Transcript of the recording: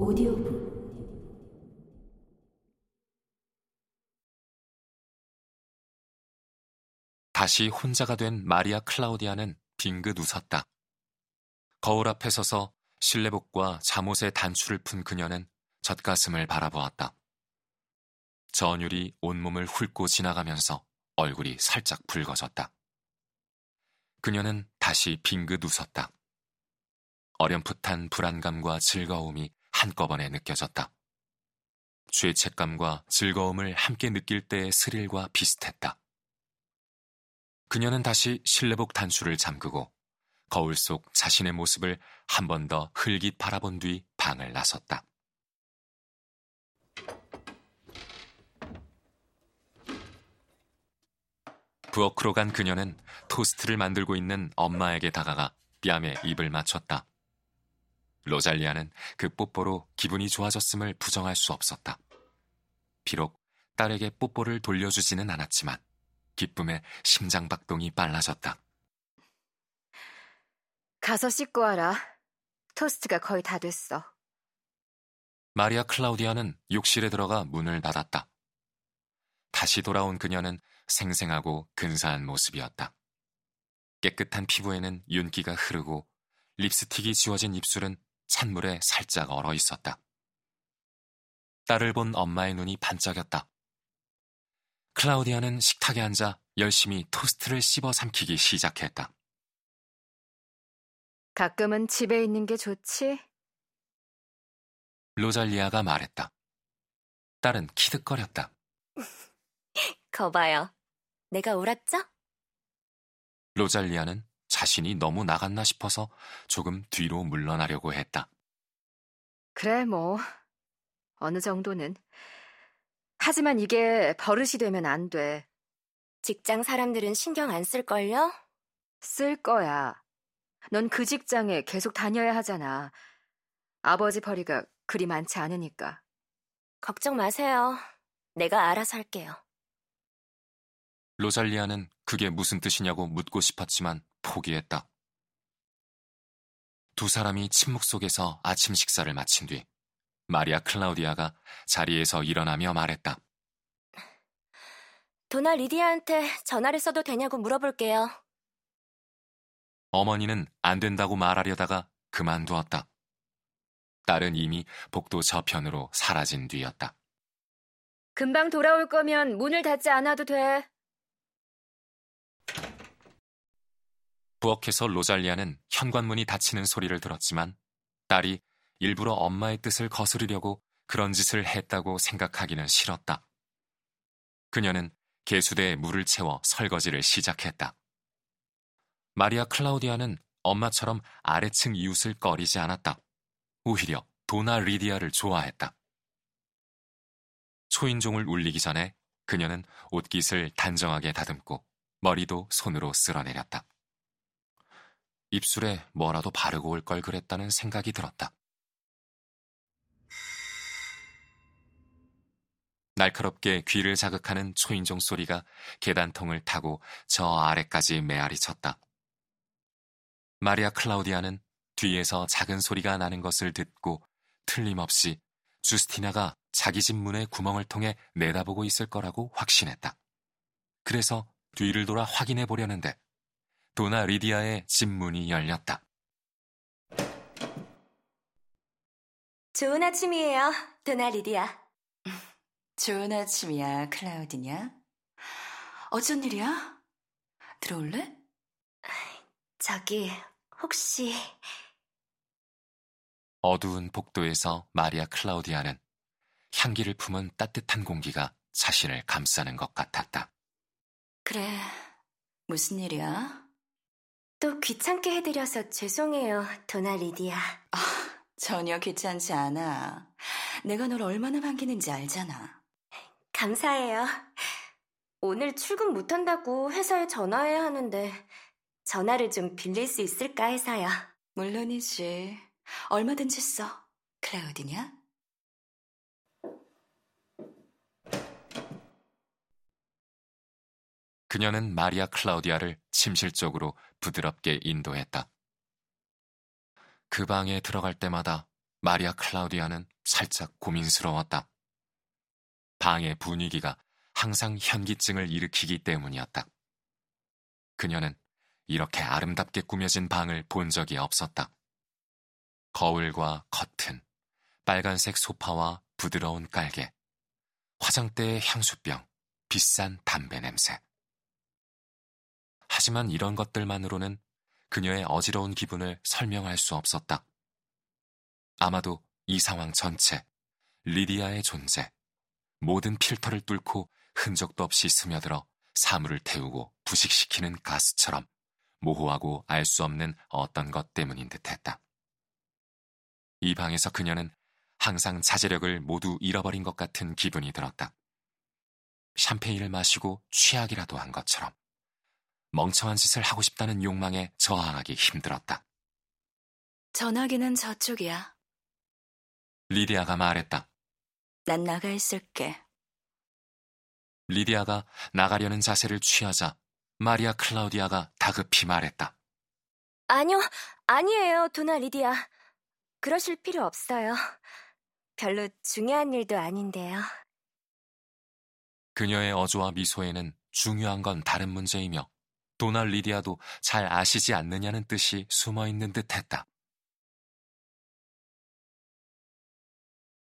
오디오북 다시 혼자가 된 마리아 클라우디아는 빙긋 웃었다. 거울 앞에 서서 실내복과 잠옷의 단추를 푼 그녀는 젖가슴을 바라보았다. 전율이 온몸을 훑고 지나가면서 얼굴이 살짝 붉어졌다. 그녀는 다시 빙긋 웃었다. 어렴풋한 불안감과 즐거움이 한꺼번에 느껴졌다. 죄책감과 즐거움을 함께 느낄 때의 스릴과 비슷했다. 그녀는 다시 실내복 단추를 잠그고 거울 속 자신의 모습을 한 번 더 흘깃 바라본 뒤 방을 나섰다. 부엌으로 간 그녀는 토스트를 만들고 있는 엄마에게 다가가 뺨에 입을 맞췄다. 로잘리아는 그 뽀뽀로 기분이 좋아졌음을 부정할 수 없었다. 비록 딸에게 뽀뽀를 돌려주지는 않았지만 기쁨에 심장박동이 빨라졌다. 가서 씻고 와라. 토스트가 거의 다 됐어. 마리아 클라우디아는 욕실에 들어가 문을 닫았다. 다시 돌아온 그녀는 생생하고 근사한 모습이었다. 깨끗한 피부에는 윤기가 흐르고 립스틱이 지워진 입술은 찬물에 살짝 얼어 있었다. 딸을 본 엄마의 눈이 반짝였다. 클라우디아는 식탁에 앉아 열심히 토스트를 씹어 삼키기 시작했다. 가끔은 집에 있는 게 좋지? 로잘리아가 말했다. 딸은 키득거렸다. 거봐요. 내가 옳았죠? 로잘리아는 자신이 너무 나갔나 싶어서 조금 뒤로 물러나려고 했다. 그래, 뭐. 어느 정도는. 하지만 이게 버릇이 되면 안 돼. 직장 사람들은 신경 안 쓸걸요? 쓸 거야. 넌 그 직장에 계속 다녀야 하잖아. 아버지 벌이가 그리 많지 않으니까. 걱정 마세요. 내가 알아서 할게요. 로잘리아는 그게 무슨 뜻이냐고 묻고 싶었지만 포기했다. 두 사람이 침묵 속에서 아침 식사를 마친 뒤 마리아 클라우디아가 자리에서 일어나며 말했다. 도나 리디아한테 전화를 써도 되냐고 물어볼게요. 어머니는 안 된다고 말하려다가 그만두었다. 딸은 이미 복도 저편으로 사라진 뒤였다. 금방 돌아올 거면 문을 닫지 않아도 돼. 부엌에서 로잘리아는 현관문이 닫히는 소리를 들었지만 딸이 일부러 엄마의 뜻을 거스르려고 그런 짓을 했다고 생각하기는 싫었다. 그녀는 개수대에 물을 채워 설거지를 시작했다. 마리아 클라우디아는 엄마처럼 아래층 이웃을 꺼리지 않았다. 오히려 도나 리디아를 좋아했다. 초인종을 울리기 전에 그녀는 옷깃을 단정하게 다듬고 머리도 손으로 쓸어내렸다. 입술에 뭐라도 바르고 올 걸 그랬다는 생각이 들었다. 날카롭게 귀를 자극하는 초인종 소리가 계단통을 타고 저 아래까지 메아리 쳤다. 마리아 클라우디아는 뒤에서 작은 소리가 나는 것을 듣고 틀림없이 주스티나가 자기 집 문의 구멍을 통해 내다보고 있을 거라고 확신했다. 그래서 뒤를 돌아 확인해 보려는데 도나 리디아의 집 문이 열렸다. 좋은 아침이에요, 도나 리디아. 좋은 아침이야, 클라우디냐? 어쩐 일이야? 들어올래? 저기, 혹시... 어두운 복도에서 마리아 클라우디아는 향기를 품은 따뜻한 공기가 자신을 감싸는 것 같았다. 그래, 무슨 일이야? 또 귀찮게 해드려서 죄송해요, 도나 리디아. 아, 전혀 귀찮지 않아. 내가 널 얼마나 반기는지 알잖아. 감사해요. 오늘 출근 못한다고 회사에 전화해야 하는데 전화를 좀 빌릴 수 있을까 해서요. 물론이지. 얼마든지 써. 클라우디냐? 그녀는 마리아 클라우디아를 침실 쪽으로 부드럽게 인도했다. 그 방에 들어갈 때마다 마리아 클라우디아는 살짝 고민스러웠다. 방의 분위기가 항상 현기증을 일으키기 때문이었다. 그녀는 이렇게 아름답게 꾸며진 방을 본 적이 없었다. 거울과 커튼, 빨간색 소파와 부드러운 깔개, 화장대의 향수병, 비싼 담배 냄새. 하지만 이런 것들만으로는 그녀의 어지러운 기분을 설명할 수 없었다. 아마도 이 상황 전체, 리디아의 존재, 모든 필터를 뚫고 흔적도 없이 스며들어 사물을 태우고 부식시키는 가스처럼 모호하고 알 수 없는 어떤 것 때문인 듯 했다. 이 방에서 그녀는 항상 자제력을 모두 잃어버린 것 같은 기분이 들었다. 샴페인을 마시고 취하기라도 한 것처럼 멍청한 짓을 하고 싶다는 욕망에 저항하기 힘들었다. 전화기는 저쪽이야. 리디아가 말했다. 난 나가 있을게. 리디아가 나가려는 자세를 취하자 마리아 클라우디아가 다급히 말했다. 아니요, 아니에요, 도나 리디아. 그러실 필요 없어요. 별로 중요한 일도 아닌데요. 그녀의 어조와 미소에는 중요한 건 다른 문제이며 도날 리디아도 잘 아시지 않느냐는 뜻이 숨어 있는 듯 했다.